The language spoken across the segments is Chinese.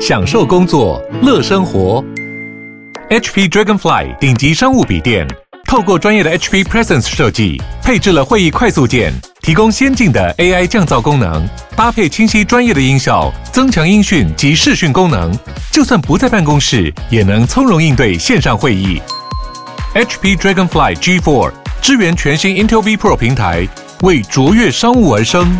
享受工作，乐生活。HP Dragonfly 顶级商务笔电，透过专业的 HP Presence 设计，配置了会议快速键，提供先进的 AI 降噪功能，搭配清晰专业的音效，增强音讯及视讯功能，就算不在办公室，也能从容应对线上会议。HP Dragonfly G4 支援全新 Intel V Pro 平台，为卓越商务而生。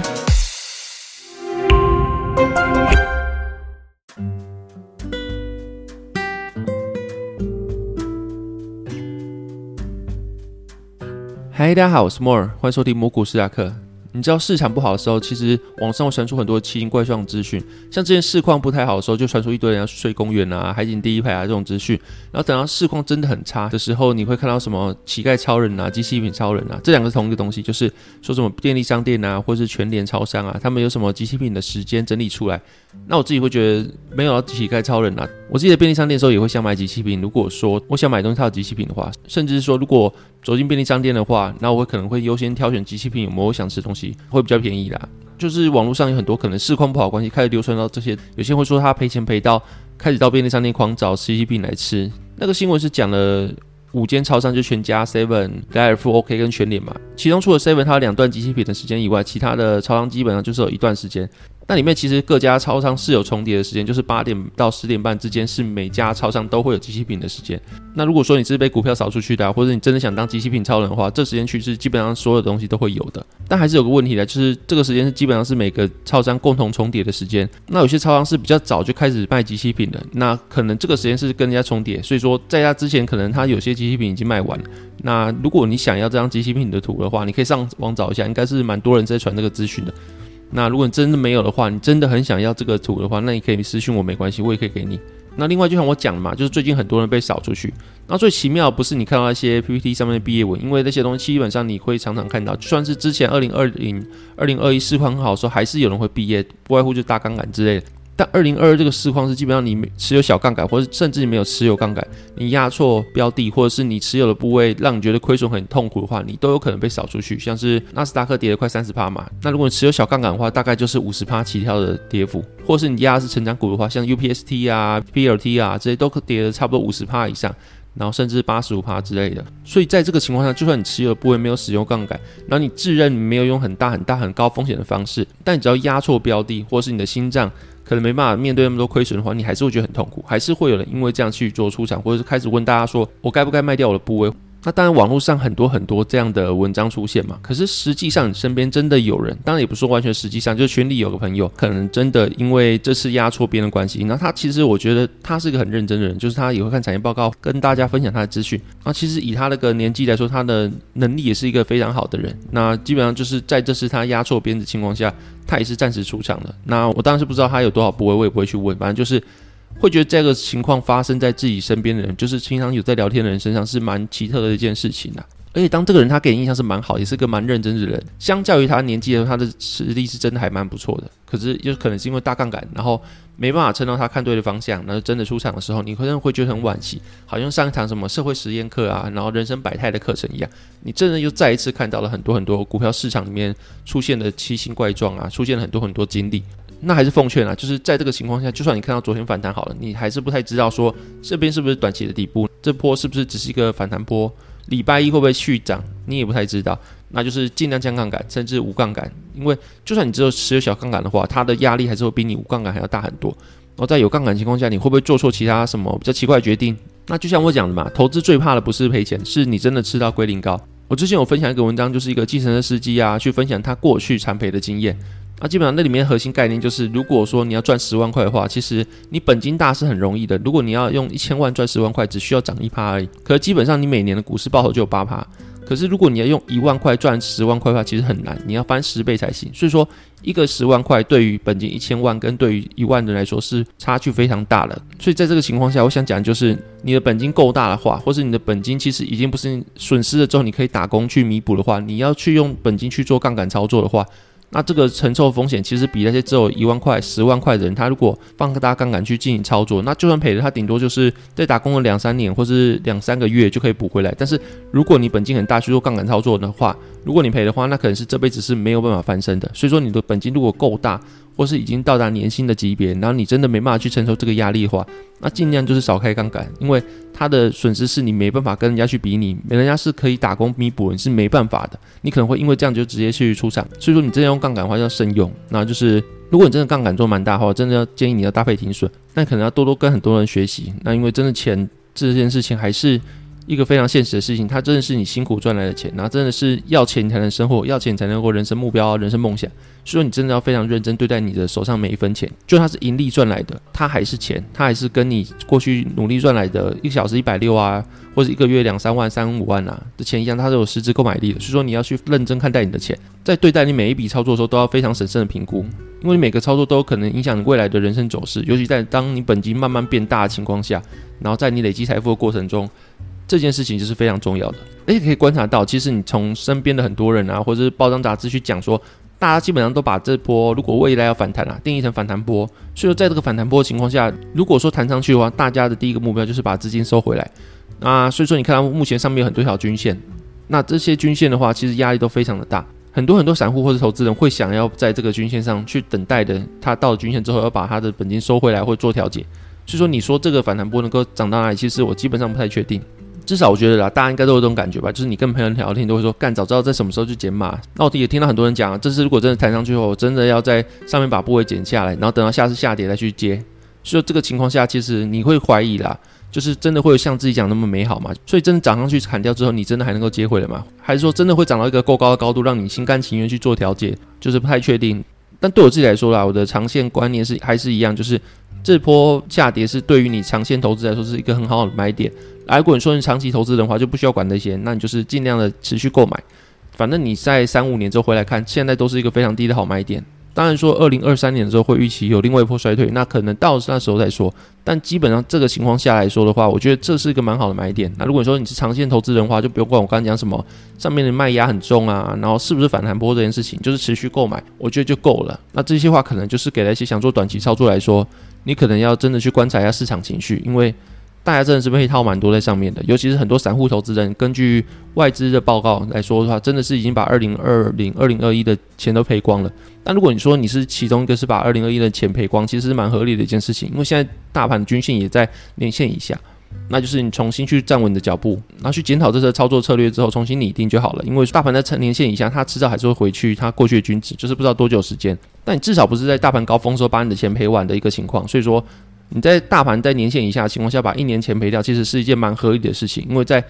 嗨，大家好，我是莫尔，欢迎收听蘑菇斯达克。你知道市场不好的时候，其实网上会传出很多奇形怪状的资讯，像之前市况不太好的时候，就传出一堆人要睡公园啊、海景第一排啊这种资讯。然后等到市况真的很差的时候，你会看到什么乞丐超人啊、机器品超人啊，这两个是同一个东西，就是说什么便利商店啊，或是全联超商啊，他们有什么机器品的时间整理出来。那我自己会觉得没有乞丐超人啊。我记得便利商店的时候也会想买机器品。如果说我想买东西它有机器品的话，甚至是说如果走进便利商店的话，那我可能会优先挑选机器品有没有想吃的东西，会比较便宜啦。就是网络上有很多可能市况不好关系，开始流传到这些，有些人会说他赔钱赔到开始到便利商店狂找机器品来吃。那个新闻是讲了五间超商，就全家、Seven、莱尔富、OK 跟全联嘛，其中除了 Seven 它有两段机器品的时间以外，其他的超商基本上就是有一段时间。那里面其实各家超商是有重叠的时间，就是八点到十点半之间是每家超商都会有机器品的时间。那如果说你是被股票扫出去的，或者你真的想当机器品超人的话，这时间区是基本上所有东西都会有的。但还是有个问题的，就是这个时间是基本上是每个超商共同重叠的时间。那有些超商是比较早就开始卖机器品的，那可能这个时间是跟人家重叠，所以说在他之前可能他有些机器品已经卖完。那如果你想要这张机器品的图的话，你可以上网找一下，应该是蛮多人在传这个资讯的。那如果你真的没有的话，你真的很想要这个图的话，那你可以私信我没关系，我也可以给你。那另外就像我讲的嘛，就是最近很多人被扫出去。那最奇妙不是你看到那些 PPT 上面的毕业文，因为那些东西基本上你会常常看到，就算是之前二零二零、二零二一市况很好的时候，还是有人会毕业，不外乎就大杠杆之类的。但二零二二这个市况是基本上你持有小杠杆，或者甚至你没有持有杠杆，你压错标的，或者是你持有的部位让你觉得亏损很痛苦的话，你都有可能被扫出去。像是纳斯达克跌了快三十趴嘛，那如果你持有小杠杆的话，大概就是五十趴起跳的跌幅，或是你压的是成长股的话，像 UPST 啊、PLT 啊这些都跌了差不多五十趴以上，然后甚至八十五趴之类的。所以在这个情况下，就算你持有的部位没有使用杠杆，然后你自认没有用很大很大很高风险的方式，但你只要压错标的，或是你的心脏。可能没办法面对那么多亏损的话，你还是会觉得很痛苦，还是会有人因为这样去做出场，或者是开始问大家说，我该不该卖掉我的部位？那当然，网络上很多很多这样的文章出现嘛。可是实际上，你身边真的有人，当然也不是说完全实际上，就是群里有个朋友，可能真的因为这次压错边的关系，那他其实我觉得他是个很认真的人，就是他也会看产业报告，跟大家分享他的资讯。那其实以他那个年纪来说，他的能力也是一个非常好的人。那基本上就是在这次他压错边的情况下，他也是暂时出场了。那我当然是不知道他有多少部位，我也不会去问，反正就是。会觉得这个情况发生在自己身边的人，就是经常有在聊天的人身上，是蛮奇特的一件事情啊。而且当这个人他给你印象是蛮好，也是个蛮认真的人，相较于他年纪的他的实力是真的还蛮不错的。可是就可能是因为大杠杆，然后没办法撑到他看对的方向，然后真的出场的时候，你可能会觉得很惋惜，好像上一堂什么社会实验课啊，然后人生百态的课程一样，你真的又再一次看到了很多很多股票市场里面出现的奇形怪状啊，出现了很多很多经历。那还是奉劝啊，就是在这个情况下，就算你看到昨天反弹好了，你还是不太知道说这边是不是短期的底部，这波是不是只是一个反弹波，礼拜一会不会续涨，你也不太知道。那就是尽量降杠杆，甚至无杠杆，因为就算你只有持有小杠杆的话，它的压力还是会比你无杠杆还要大很多。然后在有杠杆情况下，你会不会做错其他什么比较奇怪的决定？那就像我讲的嘛，投资最怕的不是赔钱，是你真的吃到龟苓膏。我之前有分享一个文章，就是一个计程车司机啊，去分享他过去产赔的经验。那基本上那里面核心概念就是，如果说你要赚十万块的话，其实你本金大是很容易的。如果你要用一千万赚十万块，只需要涨一趴而已。可是基本上你每年的股市报酬就有八趴。可是如果你要用一万块赚十万块的话，其实很难，你要翻十倍才行。所以说，一个十万块对于本金一千万跟对于一万的来说是差距非常大的。所以在这个情况下，我想讲就是，你的本金够大的话，或是你的本金其实已经不是损失了之后你可以打工去弥补的话，你要去用本金去做杠杆操作的话。那这个承受风险其实比那些只有一万块、十万块的人，他如果放大杠杆去进行操作，那就算赔了，他顶多就是在打工了两三年或是两三个月就可以补回来。但是如果你本金很大去做杠杆操作的话，如果你赔的话，那可能是这辈子是没有办法翻身的。所以说你的本金如果够大，或是已经到达年薪的级别，然后你真的没办法去承受这个压力的话，那尽量就是少开杠杆，因为它的损失是你没办法跟人家去比拟，人家是可以打工弥补，你是没办法的，你可能会因为这样就直接去出场。所以说你真的杠杆的话要慎用，那就是如果你真的杠杆做蛮大的话，真的要建议你要搭配停损，但可能要多多跟很多人学习。那因为真的钱这件事情还是。一个非常现实的事情，它真的是你辛苦赚来的钱，然后真的是要钱才能生活，要钱才能够人生目标、人生梦想。所以说，你真的要非常认真对待你的手上每一分钱，就它是盈利赚来的，它还是钱，它还是跟你过去努力赚来的一个小时一百六啊，或者一个月两三万、三五万啊的钱一样，它是有实质购买力的。所以说，你要去认真看待你的钱，在对待你每一笔操作的时候，都要非常审慎的评估，因为你每个操作都有可能影响你未来的人生走势，尤其在当你本金慢慢变大的情况下，然后在你累积财富的过程中。这件事情就是非常重要的，而且可以观察到，其实你从身边的很多人啊，或者是报章杂志去讲说，大家基本上都把这波如果未来要反弹啊，定义成反弹波。所以说，在这个反弹波的情况下，如果说弹上去的话，大家的第一个目标就是把资金收回来。那所以说，你看到目前上面有很多条均线，那这些均线的话，其实压力都非常的大。很多很多散户或者投资人会想要在这个均线上去等待的，他到了均线之后要把他的本金收回来或做调节。所以说，你说这个反弹波能够涨到哪里，其实我基本上不太确定。至少我觉得啦，大家应该都有这种感觉吧，就是你跟朋友聊天都会说，干早知道在什么时候去减码。那我也听到很多人讲，这次如果真的弹上去后，真的要在上面把部位减下来，然后等到下次下跌再去接。所以这个情况下，其实你会怀疑啦，就是真的会有像自己讲那么美好吗？所以真的涨上去砍掉之后，你真的还能够接回来吗？还是说真的会涨到一个够高的高度，让你心甘情愿去做调节？就是不太确定。但对我自己来说啦，我的长线观念是还是一样，就是这波下跌是对于你长线投资来说是一个很好的买点。如果你说你长期投资的话，就不需要管那些，那你就是尽量的持续购买。反正你在三五年之后回来看，现在都是一个非常低的好买点。当然说二零二三年的时候会预期有另外一波衰退，那可能到那时候再说。但基本上这个情况下来说的话，我觉得这是一个蛮好的买点。那如果说你是长线投资人的话，就不用管我刚刚讲什么上面的卖压很重啊，然后是不是反弹波这件事情，就是持续购买，我觉得就够了。那这些话可能就是给了一些想做短期操作来说，你可能要真的去观察一下市场情绪，因为。大家真的是被套蛮多在上面的，尤其是很多散户投资人，根据外资的报告来说的话，真的是已经把二零二零、二零二一的钱都赔光了。但如果你说你是其中一个是把二零二一的钱赔光，其实是蛮合理的一件事情，因为现在大盘均线也在年线以下，那就是你重新去站稳你的脚步，然后去检讨这次的操作策略之后，重新拟定就好了。因为大盘在成年线以下，它迟早还是会回去它过去的均值，就是不知道多久时间。但你至少不是在大盘高峰时候把你的钱赔完的一个情况，所以说。你在大盘在年线以下的情况下，把一年前赔掉，其实是一件蛮合理的事情，因为在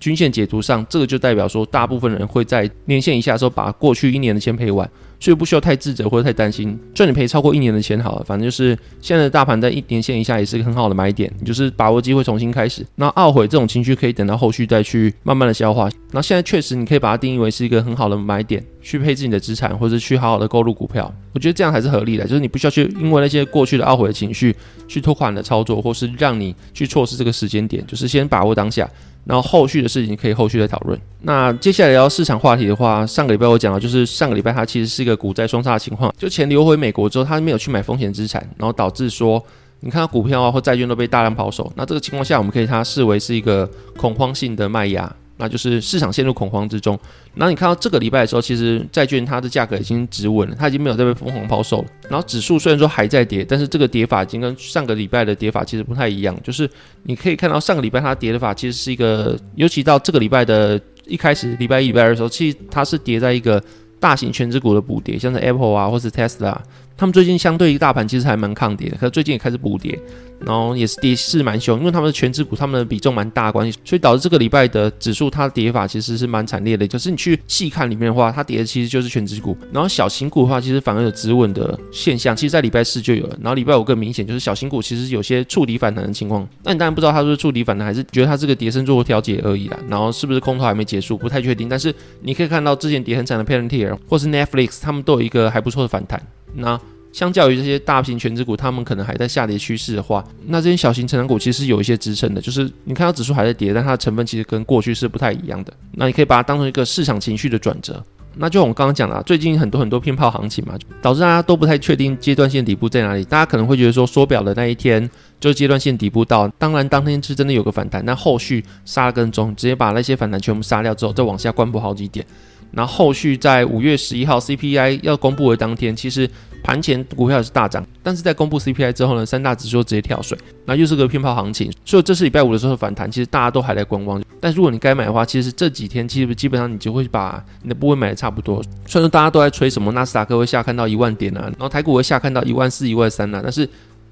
均线解读上，这个就代表说，大部分人会在年线以下的时候把过去一年的钱赔完。所以不需要太自责或者太担心，赚你赔超过一年的钱好了，反正就是现在的大盘在一年线以下也是个很好的买点，就是把握机会重新开始。那懊悔这种情绪可以等到后续再去慢慢的消化。那现在确实你可以把它定义为是一个很好的买点，去配置你的资产或者去好好的购入股票。我觉得这样还是合理的，就是你不需要去因为那些过去的懊悔的情绪去拖垮你的操作，或是让你去错失这个时间点，就是先把握当下。然后后续的事情可以后续再讨论。那接下来聊市场话题的话，上个礼拜我讲了，就是上个礼拜它其实是一个股债双杀的情况，就钱流回美国之后，它没有去买风险资产，然后导致说你看到股票啊或债券都被大量抛售。那这个情况下，我们可以它视为是一个恐慌性的卖压。那就是市场陷入恐慌之中。然后你看到这个礼拜的时候，其实债券它的价格已经止稳了，它已经没有再被疯狂抛售了。然后指数虽然说还在跌，但是这个跌法已经跟上个礼拜的跌法其实不太一样。就是你可以看到上个礼拜它跌的法其实是一个，尤其到这个礼拜的一开始礼拜一、礼拜二的时候，其实它是跌在一个大型全值股的补跌，像是 Apple 啊，或是 Tesla。他们最近相对于大盘其实还蛮抗跌的，可是最近也开始补跌，然后也是跌势蛮凶，因为他们的全指股，他们的比重蛮大的关系，所以导致这个礼拜的指数它的跌法其实是蛮惨烈的。就是你去细看里面的话，它跌的其实就是全指股，然后小型股的话，其实反而有止稳的现象。其实，在礼拜四就有了，然后礼拜五更明显，就是小型股其实有些触底反弹的情况。那你当然不知道它是触底反弹，还是觉得它这个跌升做调节而已啦。然后是不是空头还没结束，不太确定。但是你可以看到之前跌很惨的 Palantir 或是 Netflix，他们都有一个还不错的反弹。那相较于这些大型全值股，他们可能还在下跌趋势的话，那这些小型成长股其实有一些支撑的。就是你看到指数还在跌，但它的成分其实跟过去是不太一样的。那你可以把它当成一个市场情绪的转折。那就我们刚刚讲了，最近很多很多偏炮行情嘛，导致大家都不太确定阶段性底部在哪里。大家可能会觉得说，缩表的那一天就是阶段性底部到，当然当天是真的有个反弹，那后续杀了跟踪，直接把那些反弹全部杀掉之后，再往下关补好几点。然后后续在五月十一号 CPI 要公布的当天，其实盘前股票也是大涨，但是在公布 CPI 之后呢，三大指数直接跳水，那又是个偏抛行情，所以这是礼拜五的时候反弹，其实大家都还在观望。但如果你该买的话，其实这几天其实基本上你就会把你的部位买的差不多。虽然说大家都在吹什么纳斯达克会下看到一万点啊，然后台股会下看到一万四、一万三啊，但是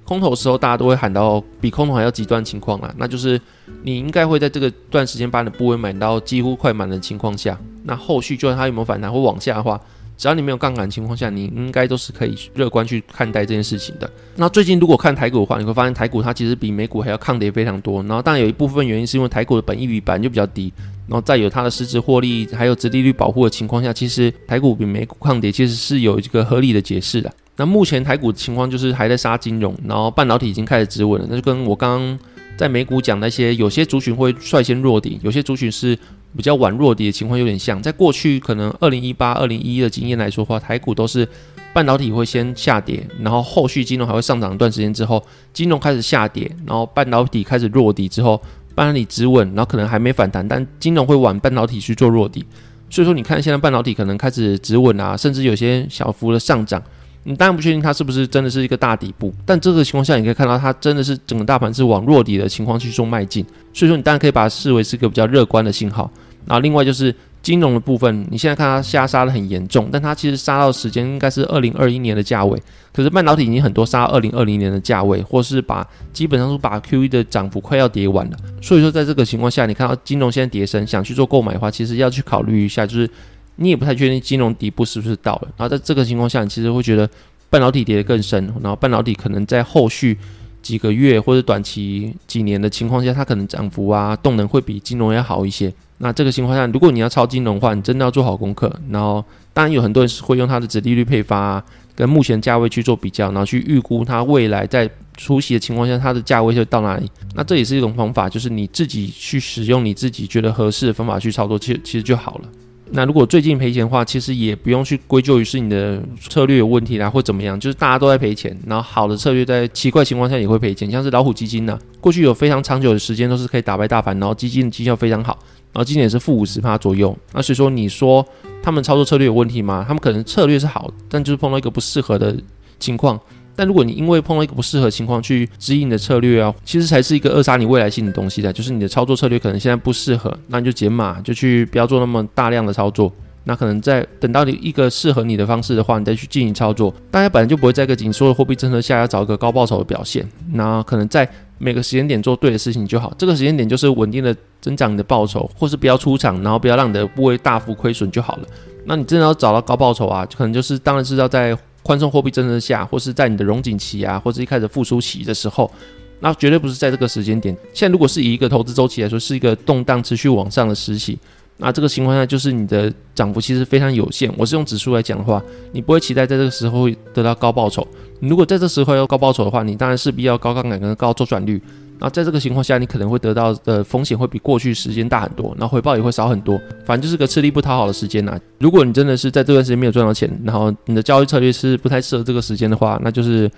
空头时候，大家都会喊到比空头还要极端情况啊，那就是你应该会在这个段时间把你的部位买到几乎快满的情况下，那后续就算它有没有反弹或往下的话，只要你没有杠杆情况下，你应该都是可以乐观去看待这件事情的。那最近如果看台股的话，你会发现台股它其实比美股还要抗跌非常多。然后当然有一部分原因是因为台股的本益比本来就比较低，然后再有它的实质获利还有殖利率保护的情况下，其实台股比美股抗跌其实是有一个合理的解释的。那目前台股情况就是还在杀金融，然后半导体已经开始止稳了。那就跟我刚刚在美股讲那些，有些族群会率先弱底，有些族群是比较晚弱底的情况有点像。在过去可能二零一八、二零一一的经验来说话，台股都是半导体会先下跌，然后后续金融还会上涨一段时间之后，金融开始下跌，然后半导体开始弱底之后，半导体止稳，然后可能还没反弹，但金融会晚半导体去做弱底。所以说，你看现在半导体可能开始止稳啊，甚至有些小幅的上涨。你当然不确定它是不是真的是一个大底部，但这个情况下，你可以看到它真的是整个大盘是往弱底的情况去做迈进，所以说你当然可以把它视为是一个比较乐观的信号。然后另外就是金融的部分，你现在看它下杀的很严重，但它其实杀到时间应该是二零二一年的价位，可是半导体已经很多杀二零二零年的价位，或是把基本上是把 Q E 的涨幅快要跌完了。所以说在这个情况下，你看到金融现在跌升，想去做购买的话，其实要去考虑一下，就是。你也不太确定金融底部是不是到了，然后在这个情况下，你其实会觉得半导体跌得更深，然后半导体可能在后续几个月或者短期几年的情况下，它可能涨幅啊动能会比金融要好一些。那这个情况下，如果你要抄金融的话，你真的要做好功课。然后当然有很多人是会用它的折利率配发跟目前价位去做比较，然后去预估它未来在出席的情况下它的价位会到哪里。那这也是一种方法，就是你自己去使用你自己觉得合适的方法去操作，其实其实就好了。那如果最近赔钱的话，其实也不用去归咎于是你的策略有问题啦，或怎么样，就是大家都在赔钱，然后好的策略在奇怪情况下也会赔钱，像是老虎基金呢，过去有非常长久的时间都是可以打败大盘，然后基金的绩效非常好，然后今年是负五十趴左右。那所以说，你说他们操作策略有问题吗？他们可能策略是好，但就是碰到一个不适合的情况。但如果你因为碰到一个不适合情况去指引你的策略啊，其实才是一个扼杀你未来性的东西的。就是你的操作策略可能现在不适合，那你就减码，就去不要做那么大量的操作。那可能在等到你一个适合你的方式的话，你再去进行操作。大家本来就不会在一个紧缩的货币政策下要找一个高报酬的表现。那可能在每个时间点做对的事情就好。这个时间点就是稳定的增长你的报酬，或是不要出场，然后不要让你的部位大幅亏损就好了。那你真的要找到高报酬啊，可能就是当然是要在。宽松货币政策下，或是在你的融景期啊，或者一开始复苏期的时候，那绝对不是在这个时间点。现在如果是以一个投资周期来说，是一个动荡持续往上的时期，那这个情况下就是你的涨幅其实非常有限。我是用指数来讲的话，你不会期待在这个时候会得到高报酬。如果在这时候要高报酬的话，你当然势必要高杠杆跟高周转率。那在这个情况下，你可能会得到的风险会比过去时间大很多，然后回报也会少很多。反正就是个吃力不讨好的时间呐。如果你真的是在这段时间没有赚到钱，然后你的交易策略是不太适合这个时间的话，那就是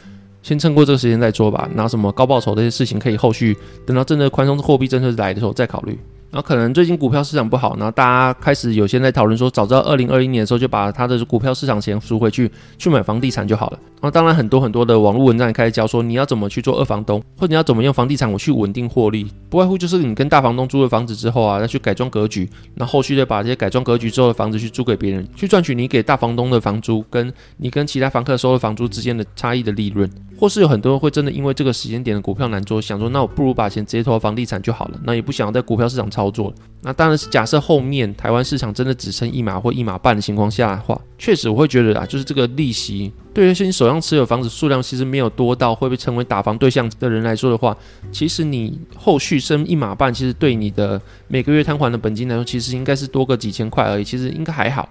先撑过这个时间再做吧。拿什么高报酬这些事情，可以后续等到真的宽松货币政策来的时候再考虑。然后可能最近股票市场不好，然后大家开始有些在讨论说，早知道二零二一年的时候就把他的股票市场钱赎回去，去买房地产就好了。然后当然很多很多的网络文章也开始教说，你要怎么去做二房东，或者你要怎么用房地产我去稳定获利，不外乎就是你跟大房东租了房子之后啊，再去改装格局，那后续再把这些改装格局之后的房子去租给别人，去赚取你给大房东的房租，跟你跟其他房客收的房租之间的差异的利润。或是有很多人会真的因为这个时间点的股票难做，想说那我不如把钱直接投到房地产就好了，那也不想要在股票市场操作。那当然是假设后面台湾市场真的只剩一码或一码半的情况下的话，确实我会觉得啊，就是这个利息对于一些手上持有房子数量其实没有多到会被称为打房对象的人来说的话，其实你后续升一码半，其实对你的每个月摊还的本金来说，其实应该是多个几千块而已，其实应该还好。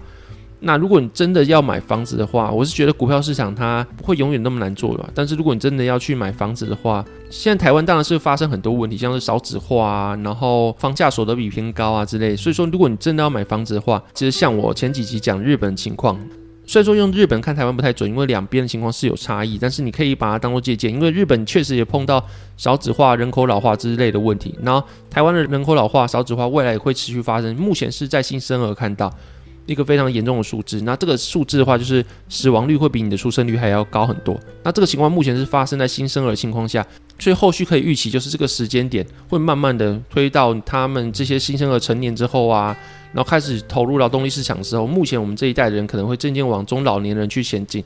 那如果你真的要买房子的话，我是觉得股票市场它不会永远那么难做的。但是如果你真的要去买房子的话，现在台湾当然是发生很多问题，像是少子化啊，然后房价所得比偏高啊之类。所以说，如果你真的要买房子的话，其实像我前几集讲日本情况，虽然说用日本看台湾不太准，因为两边的情况是有差异，但是你可以把它当做借鉴，因为日本确实也碰到少子化、人口老化之类的问题。然后台湾的人口老化、少子化未来也会持续发生，目前是在新生儿看到。一个非常严重的数字，那这个数字的话，就是死亡率会比你的出生率还要高很多。那这个情况目前是发生在新生儿情况下，所以后续可以预期，就是这个时间点会慢慢的推到他们这些新生儿成年之后啊，然后开始投入劳动力市场之后，目前我们这一代人可能会渐渐往中老年人去前进。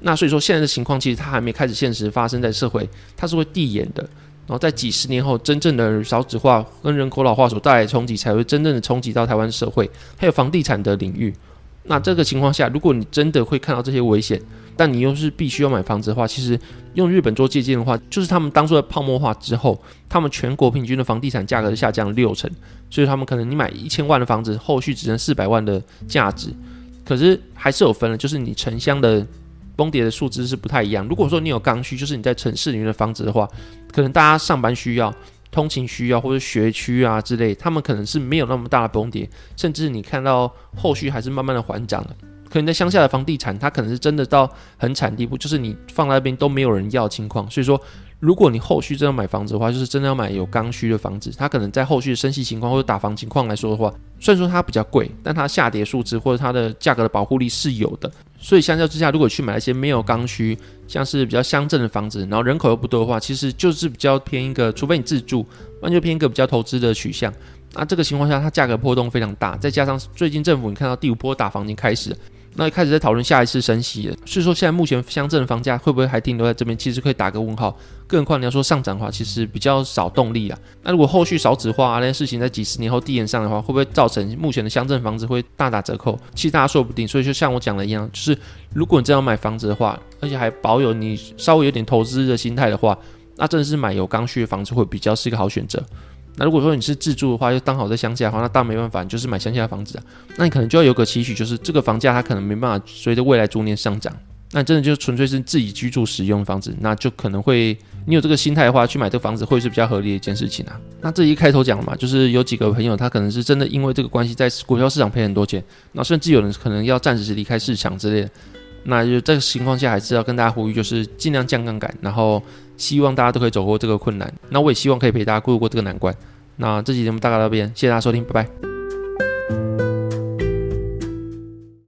那所以说现在的情况其实它还没开始现实发生在社会，它是会递延的。然后在几十年后，真正的少子化跟人口老化所带来的冲击，才会真正的冲击到台湾社会，还有房地产的领域。那这个情况下，如果你真的会看到这些危险，但你又是必须要买房子的话，其实用日本做借鉴的话，就是他们当初的泡沫化之后，他们全国平均的房地产价格下降六成，所以他们可能你买一千万的房子，后续只剩四百万的价值。可是还是有分的，就是你城乡的。崩跌的数值是不太一样。如果说你有刚需，就是你在城市里面的房子的话，可能大家上班需要、通勤需要或者学区啊之类，他们可能是没有那么大的崩跌，甚至你看到后续还是慢慢的缓涨的。可能在乡下的房地产，它可能是真的到很惨地步，就是你放在那边都没有人要的情况，所以说。如果你后续真要买房子的话，就是真的要买有刚需的房子，它可能在后续的升息情况或者打房情况来说的话，虽然说它比较贵，但它下跌数值或者它的价格的保护力是有的。所以相较之下，如果去买一些没有刚需，像是比较乡镇的房子，然后人口又不多的话，其实就是比较偏一个，除非你自住，那就偏一个比较投资的取向。那这个情况下，它价格波动非常大，再加上最近政府你看到第五波打房已经开始。那开始在讨论下一次升息了，所以说现在目前乡镇的房价会不会还停留在这边？其实可以打个问号。更何况你要说上涨的话，其实比较少动力啊。那如果后续少子化那些事情在几十年后递延上的话，会不会造成目前的乡镇房子会大打折扣？其实大家说不定。所以就像我讲的一样，就是如果你真要买房子的话，而且还保有你稍微有点投资的心态的话，那真的是买有刚需的房子会比较是一个好选择。那如果说你是自住的话，又刚好在乡下的话，那当然没办法，你就是买乡下的房子啊。那你可能就要有个期许，就是这个房价它可能没办法随着未来逐年上涨。那真的就纯粹是自己居住使用房子，那就可能会你有这个心态的话，去买这个房子会是比较合理的一件事情啊。那这一开头讲了嘛，就是有几个朋友他可能是真的因为这个关系在股票市场赔很多钱，那甚至有人可能要暂时离开市场之类的。那就这个情况下，还是要跟大家呼吁，就是尽量降杠杆，然后希望大家都可以走过这个困难。那我也希望可以陪大家度过这个难关。那这期节目大概到这边，谢谢大家收听，拜拜。